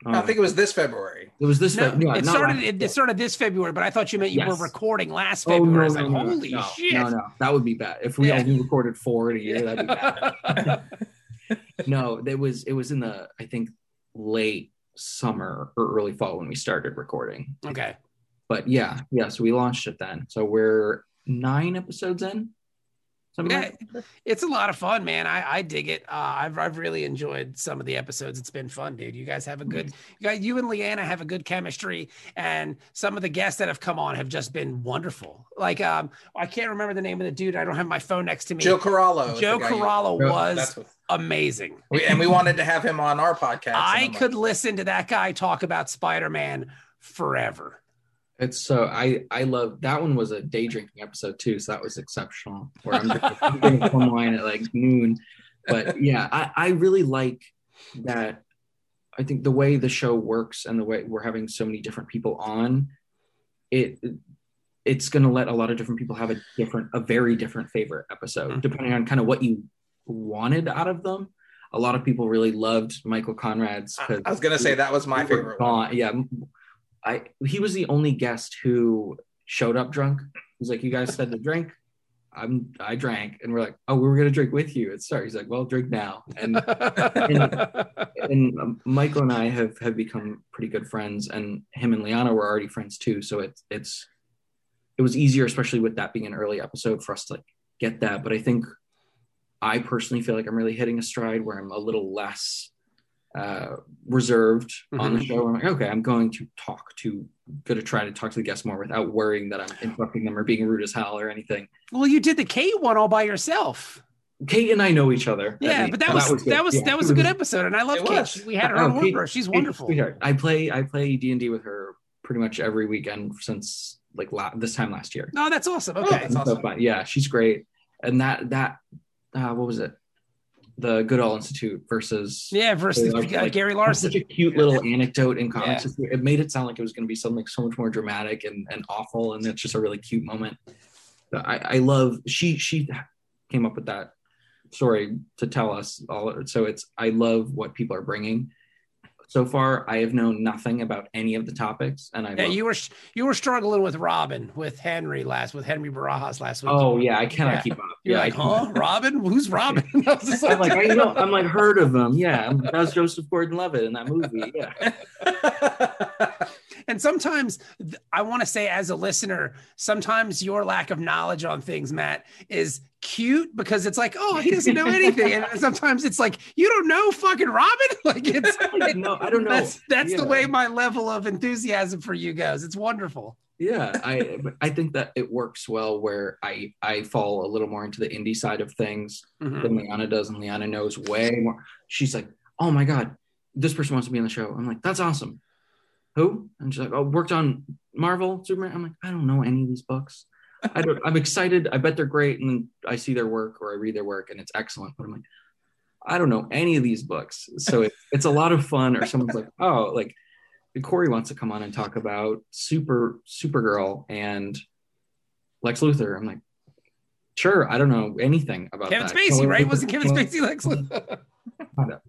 I think it was this February. it was this. No, Feb- yeah, it started. last- It, it started this February, but I thought you meant you Yes. were recording last Oh February. no, I was no, like, no, holy no, shit! No, no, that would be bad. If we Yeah. only recorded four in a year, that'd be bad. No it was it was in the i think late summer or early fall when we started recording. Okay. but yeah yeah so we launched it then. So we're nine episodes in something Yeah, like it's a lot of fun, man. I, I dig it. Uh, I've I've really enjoyed some of the episodes. It's been fun, dude. You guys have a good, you guys, you and Liana have a good chemistry, and some of the guests that have come on have just been wonderful. Like, um, I can't remember the name of the dude. I don't have my phone next to me. Joe Corallo. Joe the guy you- Corallo was what, amazing. we, and we wanted to have him on our podcast. I could like, listen to that guy talk about Spider Man forever. It's so i i love that one was a day drinking episode too so that was exceptional. Where i'm drinking plum wine at like noon. But yeah i i really like that. I think the way the show works and the way we're having so many different people on it it's going to let a lot of different people have a different a very different favorite episode. Mhm. depending on kind of what you wanted out of them a lot of people really loved michael conrad's I, was gonna say that was my favorite one. gone- Yeah, I he was the only guest who showed up drunk. He's like, "You guys said to drink." I'm I drank, and we're like, "Oh, we were gonna drink with you." It's sorry. He's like, "Well, drink now." And and um, Michael and I have have become pretty good friends, and him and Liana were already friends too. So it's it's it was easier, especially with that being an early episode, for us to like get that. But I think I personally feel like I'm really hitting a stride where I'm a little less uh, reserved on the Mhm. show. I'm like, okay, I'm going to talk to, going to try to talk to the guests more without worrying that I'm interrupting them or being rude as hell or anything. well, you did the Kate one all by yourself. Kate and I know each other. Yeah, but that so was good. that was Yeah. that was a good episode, and I love Kate. She- We had her Oh, on Kate- over. She's wonderful. sweetheart. I play I play D and D with her pretty much every weekend since like la- this time last year. No, that's awesome. Oh, Okay. that's It's so fun. Yeah, she's great. And that that uh, what was it? The Goodall Institute versus Yeah, versus Like- uh, Gary Larson. such a cute little anecdote in comics. It made it sound like it was going to be something so much more dramatic and, and awful, and it's just a really cute moment. I, I love she she came up with that story to tell us all. So it's I love what people are bringing. So far, I have known nothing about any of the topics, and I Yeah, you were you were struggling with Robin with Henry last with Henry Barajas last week. oh yeah, I cannot Yeah. keep up. You're yeah, like, huh? Robin? Who's Robin? I was just I'm like, I know, I'm like heard of him. Yeah, that was Joseph Gordon-Levitt in that movie. Yeah, and sometimes I want to say, as a listener, sometimes your lack of knowledge on things, Matt, is cute because it's like, oh, he doesn't know anything, and sometimes it's like, you don't know fucking Robin. Like it's Like, no, I don't know. That's that's the way my level of enthusiasm for you goes. It's wonderful. yeah i i think that it works well where i i fall a little more into the indie side of things Mhm. than liana does and liana knows way more she's like oh my god this person wants to be on the show i'm like that's awesome who and she's like oh worked on marvel superman i'm like i don't know any of these books i don't i'm excited i bet they're great and then i see their work or i read their work and it's excellent but i'm like i don't know any of these books so it, it's a lot of fun or someone's like oh like Corey wants to come on and talk about Super Supergirl and Lex Luthor. I'm like, sure, I don't know anything about Kevin that. Spacey, right? Wasn't Kevin Spacey Lex Luthor?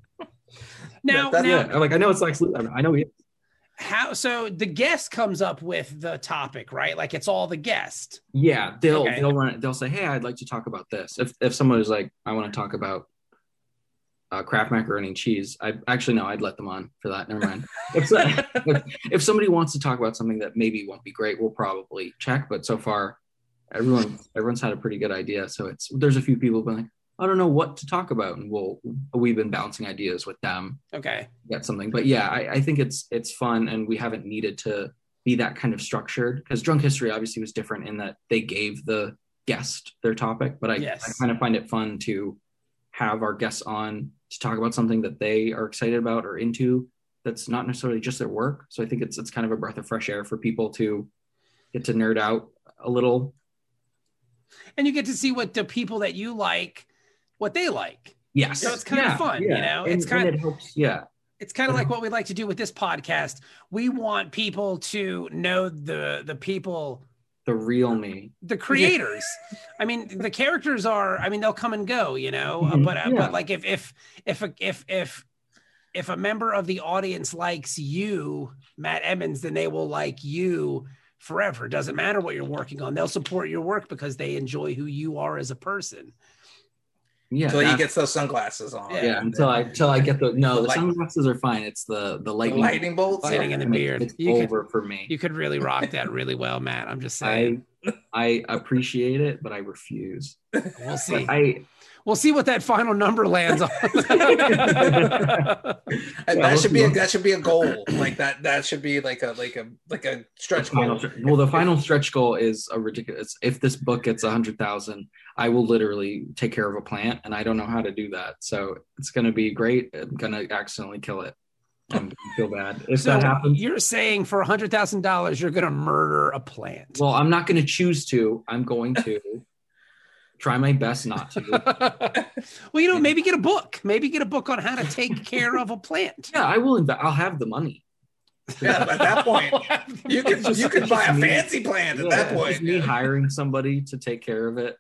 Now, That- now, Yeah, I'm like, I know it's Lex Luthor. I know he. How? So the guest comes up with the topic, right? Like it's all the guest. Yeah, they'll Okay. they'll run. it. They'll say, hey, I'd like to talk about this. If if someone is like, I want to talk about uh, Kraft macaroni and cheese, I actually no, I'd let them on for that. Never mind. if, if, if somebody wants to talk about something that maybe won't be great, we'll probably check. But so far, everyone everyone's had a pretty good idea. So it's there's a few people been like, I don't know what to talk about, and we'll we've been bouncing ideas with them, Okay. get something. But yeah, I, I think it's it's fun, and we haven't needed to be that kind of structured because Drunk History obviously was different in that they gave the guest their topic, but I, Yes. I kind of find it fun to have our guests on to talk about something that they are excited about or into that's not necessarily just their work. So I think it's it's kind of a breath of fresh air for people to get to nerd out a little. and you get to see what the people that you like, what they like. Yes, So it's kind of fun, you know? And, It's kind of- it helps. Yeah, It's kind of like what we like to do with this podcast. We want people to know the the people the real me. the creators. I mean, the characters are. I mean, they'll come and go, you know. uh, Mhm, But uh, yeah. but like if if if a, if if if a member of the audience likes you, Matt Emmons, then they will like you forever. Doesn't matter what you're working on. They'll support your work because they enjoy who you are as a person. Yeah, Until he that- gets those sunglasses on. Yeah, yeah. Until I until I get the no, The the light- sunglasses are fine. It's the the The lightning. lightning bolts. Sitting in the I mean, beard. It's You could- over for me. You could really rock that really well, Matt. I'm just saying. I I appreciate it, but I refuse. We'll see. But I We'll see what that final number lands on. And that should be a, that should be a goal. Like that that should be like a like a like a the stretch final, goal. well, the final stretch goal is a ridiculous. If this book gets a hundred thousand, I will literally take care of a plant, and I don't know how to do that. So it's going to be great. I'm going to accidentally kill it. I'm feel bad if so that happens. you're saying for a hundred thousand dollars, you're going to murder a plant. Well, I'm not going to choose to. I'm going to try my best not to. well, you know, maybe get a book. Maybe get a book on how to take care of a plant. Yeah, I will. Inv- I'll have the money. Yeah, at that point, you can you can buy a me. fancy plant at Yeah, that point. me hiring somebody to take care of it.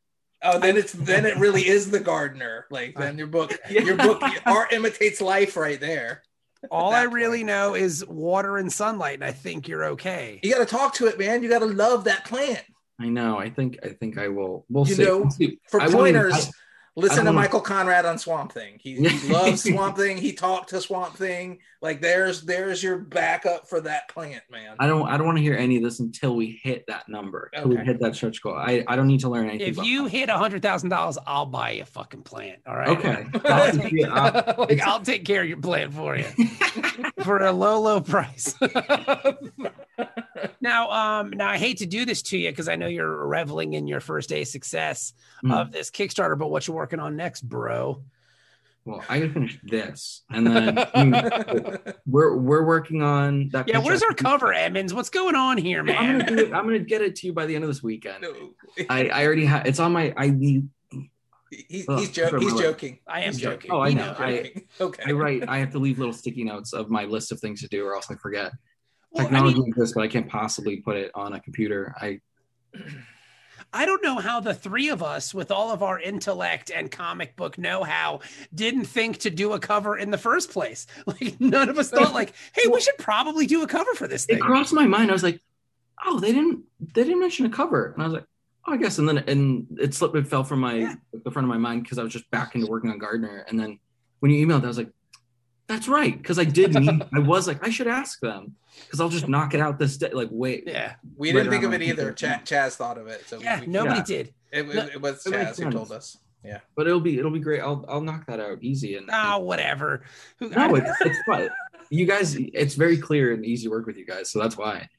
Oh, then it's then it really is the gardener. Like then your book, your book, art imitates life right there. All I really point. know is water and sunlight, and I think you're okay. You got to talk to it, man. You got to love that plant. I know. I think. I think I will. We'll You see. know, We'll see. For I pointers, listen to wanna- Michael Conrad on Swamp Thing. He, he loves Swamp Thing. He talked to Swamp Thing. Like there's there's your backup for that plant, man. I don't. I don't want to hear any of this until we hit that number. Until we hit that stretch goal. I. I don't need to learn anything. If you that. hit a hundred thousand dollars, I'll buy you a fucking plant. All right. Okay. I'll I'll- take, I'll- like, I'll take care of your plant for you for a low, low price. now, um, now I hate to do this to you because I know you're reveling in your first day success Hmm. of this Kickstarter, but what you working on next, bro? well, I gotta finish this, and then hmm, we're we're working on that. Yeah, picture. where's our cover, Emmons? What's going on here, I'm gonna man? do it. I'm gonna get it to you by the end of this weekend. No. I, I already have. It's on my. I need. He, Ugh, he's, jo- he's joking. I am He's joking. Oh, I He know. knows. I- okay. I write. I have to leave little sticky notes of my list of things to do, or else I forget. Well, I Technology mean, exists, but I can't possibly put it on a computer. I I don't know how the three of us, with all of our intellect and comic book know-how, didn't think to do a cover in the first place. Like none of us thought, like, hey, we should probably do a cover for this thing. it crossed my mind. I was like, oh, they didn't. They didn't mention a cover, and I was like, oh, I guess. And then and it slipped. It fell from my Yeah. the front of my mind because I was just back into working on Gardener. And then when you emailed, I was like, that's right, because I did. Need, I was like, I should ask them because I'll just knock it out this day. Like, wait, Yeah, We Right didn't think of it either. Ch- Chaz thought of it. So yeah. we- Nobody Yeah. did. It, it, No, it was it Chaz who told us. Yeah. but it'll be it'll be great. I'll I'll knock that out easy. And Oh, whatever. Who, no, it's it's fun. You guys, it's very clear and easy to work with you guys, so that's why.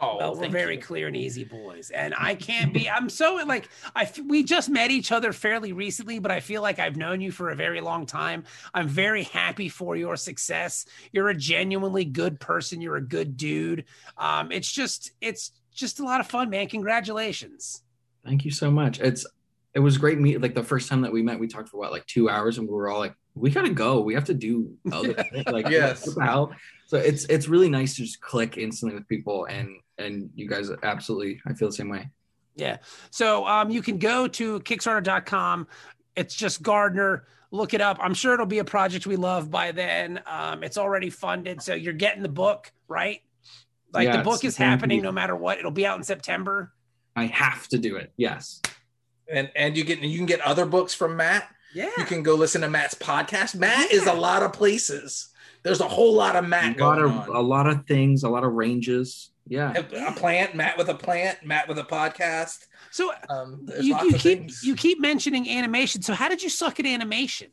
Oh, well, we're very you. clear and easy boys, and I can't be. I'm so like I. We just met each other fairly recently, but I feel like I've known you for a very long time. I'm very happy for your success. You're a genuinely good person. You're a good dude. Um, it's just, it's just a lot of fun, man. Congratulations. Thank you so much. It's it was great meet like the first time that we met, we talked for what like two hours, and we were all like, we gotta go. We have to do other shit. like Yes. what the hell? So it's it's really nice to just click instantly with people, and and you guys absolutely, I feel the same way. Yeah. So um, you can go to Kickstarter.com. It's just Gardener. Look it up. I'm sure it'll be a project we love by then. Um, it's already funded, so you're getting the book, right? Like Yeah, the book is happening guaranteed. no matter what. It'll be out in September. I have to do it. Yes. And and you get you can get other books from Matt. Yeah. You can go listen to Matt's podcast. Matt is a lot of places. There's a whole lot of Matt a lot going of on. a lot of things, a lot of ranges. Yeah. a, a plant, Matt with a plant, Matt with a podcast. So Um, you, you keep things. you keep mentioning animation. So how did you suck at animation?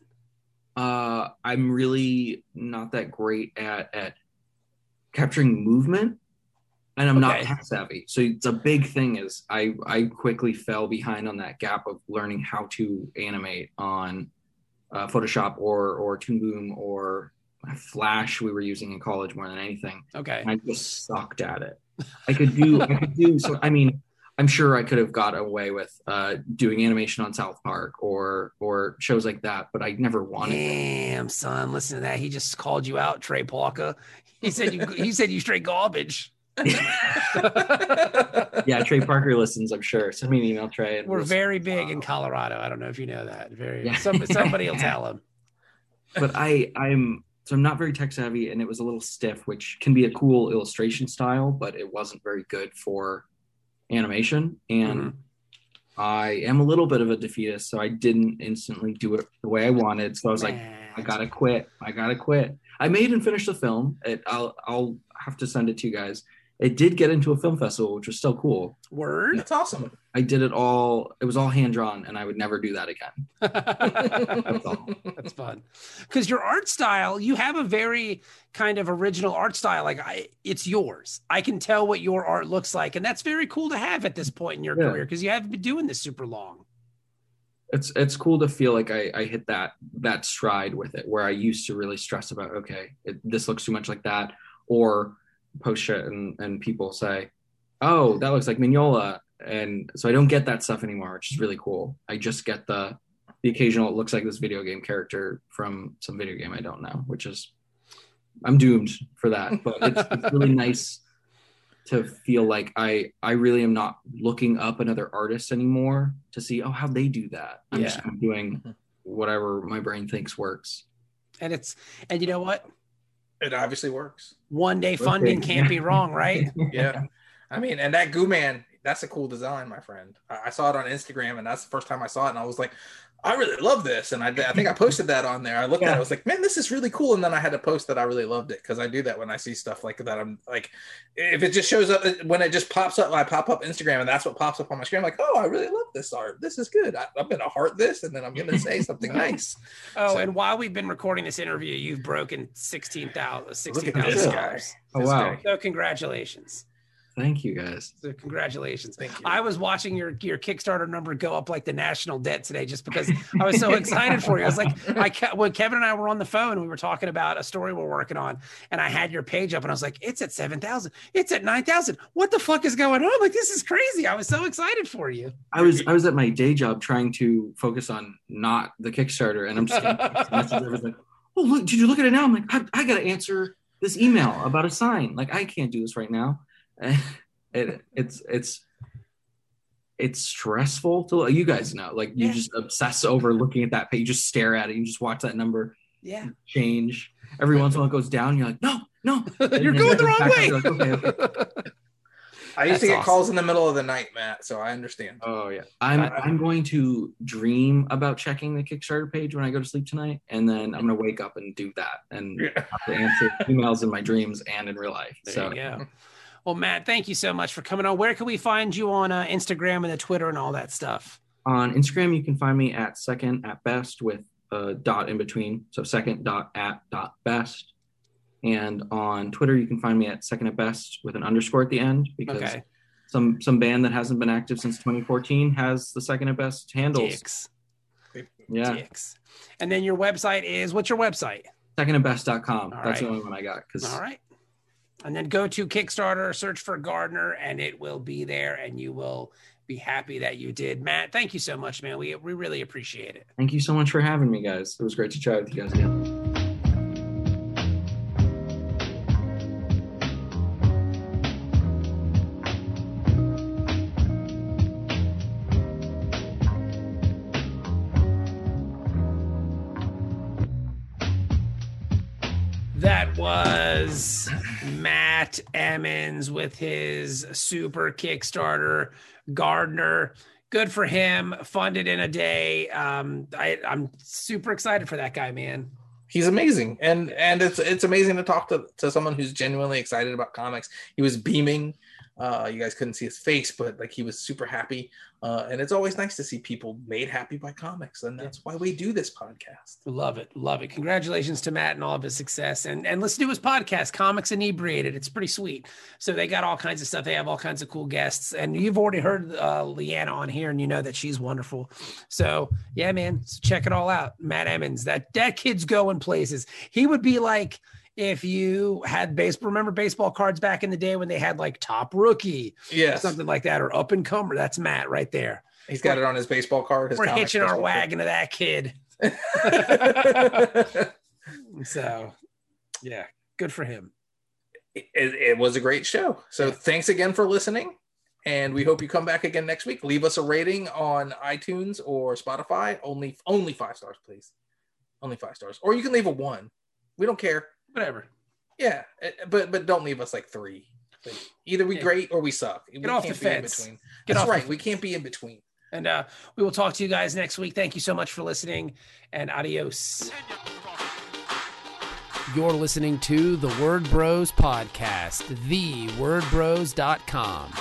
uh i'm really not that great at at capturing movement and i'm not tech savvy so it's a big thing is i i quickly fell behind on that gap of learning how to animate on uh, photoshop or or toon boom or Flash we were using in college more than anything. Okay. I just sucked at it. I could do, I could do. So I mean, I'm sure I could have got away with uh, doing animation on South Park or or shows like that, but I never wanted. to. Damn, son, listen to that. He just called you out, Trey Parker. He said you he said you straight garbage. Yeah, Trey Parker listens. I'm sure. Send me an email, Trey. We're we'll- very big in Colorado. I don't know if you know that. Very Yeah. some, somebody will tell him. but I I'm so I'm not very tech savvy, and it was a little stiff, which can be a cool illustration style, but it wasn't very good for animation. And Mhm. I am a little bit of a defeatist, so I didn't instantly do it the way I wanted. So I was like, I gotta quit. I gotta quit. I made and finished the film. It, I'll I'll have to send it to you guys. It did get into a film festival, which was still cool. word. That's awesome. I did it all. It was all hand drawn, and I would never do that again. That's all. That's fun. Because your art style, you have a very kind of original art style. Like I, it's yours. I can tell what your art looks like, and that's very cool to have at this point in your Yeah. career because you haven't been doing this super long. It's it's cool to feel like I, I hit that that stride with it, where I used to really stress about okay, it, this looks too much like that, or post shit and and people say, oh, that looks like Mignola, and so I don't get that stuff anymore, which is really cool. I just get the the occasional it looks like this video game character from some video game I don't know, which is I'm doomed for that. But it's, it's really nice to feel like I I really am not looking up another artist anymore to see oh how they do that. I'm just Yeah. of doing mm-hmm. whatever my brain thinks works. And it's and you know what? It obviously works. One day funding can't be wrong, right? Yeah. I mean, and that Goo Man, that's a cool design, my friend. I, I saw it on Instagram, and that's the first time I saw it, and I was like, I really love this. And I, I think I posted that on there. I looked at it, I was like, man, this is really cool. And then I had to post that I really loved it because I do that when I see stuff like that. I'm like, if it just shows up when it just pops up, I pop up Instagram, and that's what pops up on my screen. I'm like, oh, I really love this art. This is good. I, I'm going to heart this, and then I'm going to say something nice. Oh, So- and while we've been recording this interview, you've broken sixteen thousand Look sixteen at this thousand guy. Oh, wow. guy. So congratulations. Thank you guys. So congratulations. Thank you. I was watching your your Kickstarter number go up like the national debt today, just because I was so excited for you. I was like, I ke- when Kevin and I were on the phone, we were talking about a story we're working on, and I had your page up, and I was like, it's at seven thousand, it's at nine thousand. What the fuck is going on? Like, this is crazy. I was so excited for you. I was I was at my day job trying to focus on not the Kickstarter, and I'm just getting text messages. Everyone's like, "Oh, look! Did you look at it now?" I'm like, "I, I got to answer this email about a sign. Like, I can't do this right now." it, it's it's it's stressful to you guys know. Like, you Yeah. just obsess over looking at that page. You just stare at it. You just watch that number Yeah, change. Every once in a while, it goes down. You're like, "No, no." you're going the wrong way. like, okay, okay. I used That's to get awesome. calls in the middle of the night, Matt, so I understand. Oh yeah. I'm I- I'm going to dream about checking the Kickstarter page when I go to sleep tonight, and then I'm gonna wake up and do that and Yeah. have to answer emails in my dreams and in real life. There so you go. Well, Matt, thank you so much for coming on. Where can we find you on uh, Instagram and the Twitter and all that stuff? on Instagram, you can find me at second at best with a dot in between. So second dot at dot best. And on Twitter, you can find me at second at best with an underscore at the end because Okay, some some band that hasn't been active since 2014 has the second at best handles. dicks, Yeah, dicks. And then your website is what's your website? secondatbest.com. All That's the only one I got All right. And then go to Kickstarter, search for Gardener, and it will be there, and you will be happy that you did. Matt, thank you so much, man. We, we really appreciate it. Thank you so much for having me, guys. It was great to chat with you guys again. Emmons with his super Kickstarter Gardener. Good for him. Funded in a day. Um, I, I'm super excited for that guy, man. He's amazing, and and it's it's amazing to talk to to someone who's genuinely excited about comics. He was beaming. Uh, you guys couldn't see his face, but like he was super happy. Uh, and it's always nice to see people made happy by comics, and that's why we do this podcast. Love it, love it. Congratulations to Matt and all of his success, and and listen to his podcast, Comics Inebriated. It's pretty sweet. So they got all kinds of stuff. They have all kinds of cool guests, and you've already heard uh, Liana on here, and you know that she's wonderful. So yeah, man, so check it all out. Matt Emmons, that that kid's going places. He would be like if you had baseball remember baseball cards back in the day when they had like top rookie Yeah, something like that or up and comer that's matt right there he's got it on his baseball card. His we're hitching our wagon to that kid so yeah good for him it, it was a great show. So Yeah. thanks again for listening. And we hope you come back again next week. Leave us a rating on iTunes or Spotify. Only only five stars, please. Only five stars. Or you can leave a one. We don't care. Whatever Yeah. eh, But but don't leave us like three. Like, either we Yeah. great or we suck. we off the can't be in fence. between. Get That's off right. the- we can't be in between. and uh we will talk to you guys next week thank you so much for listening and adios you're listening to the word bros podcast thewordbros.com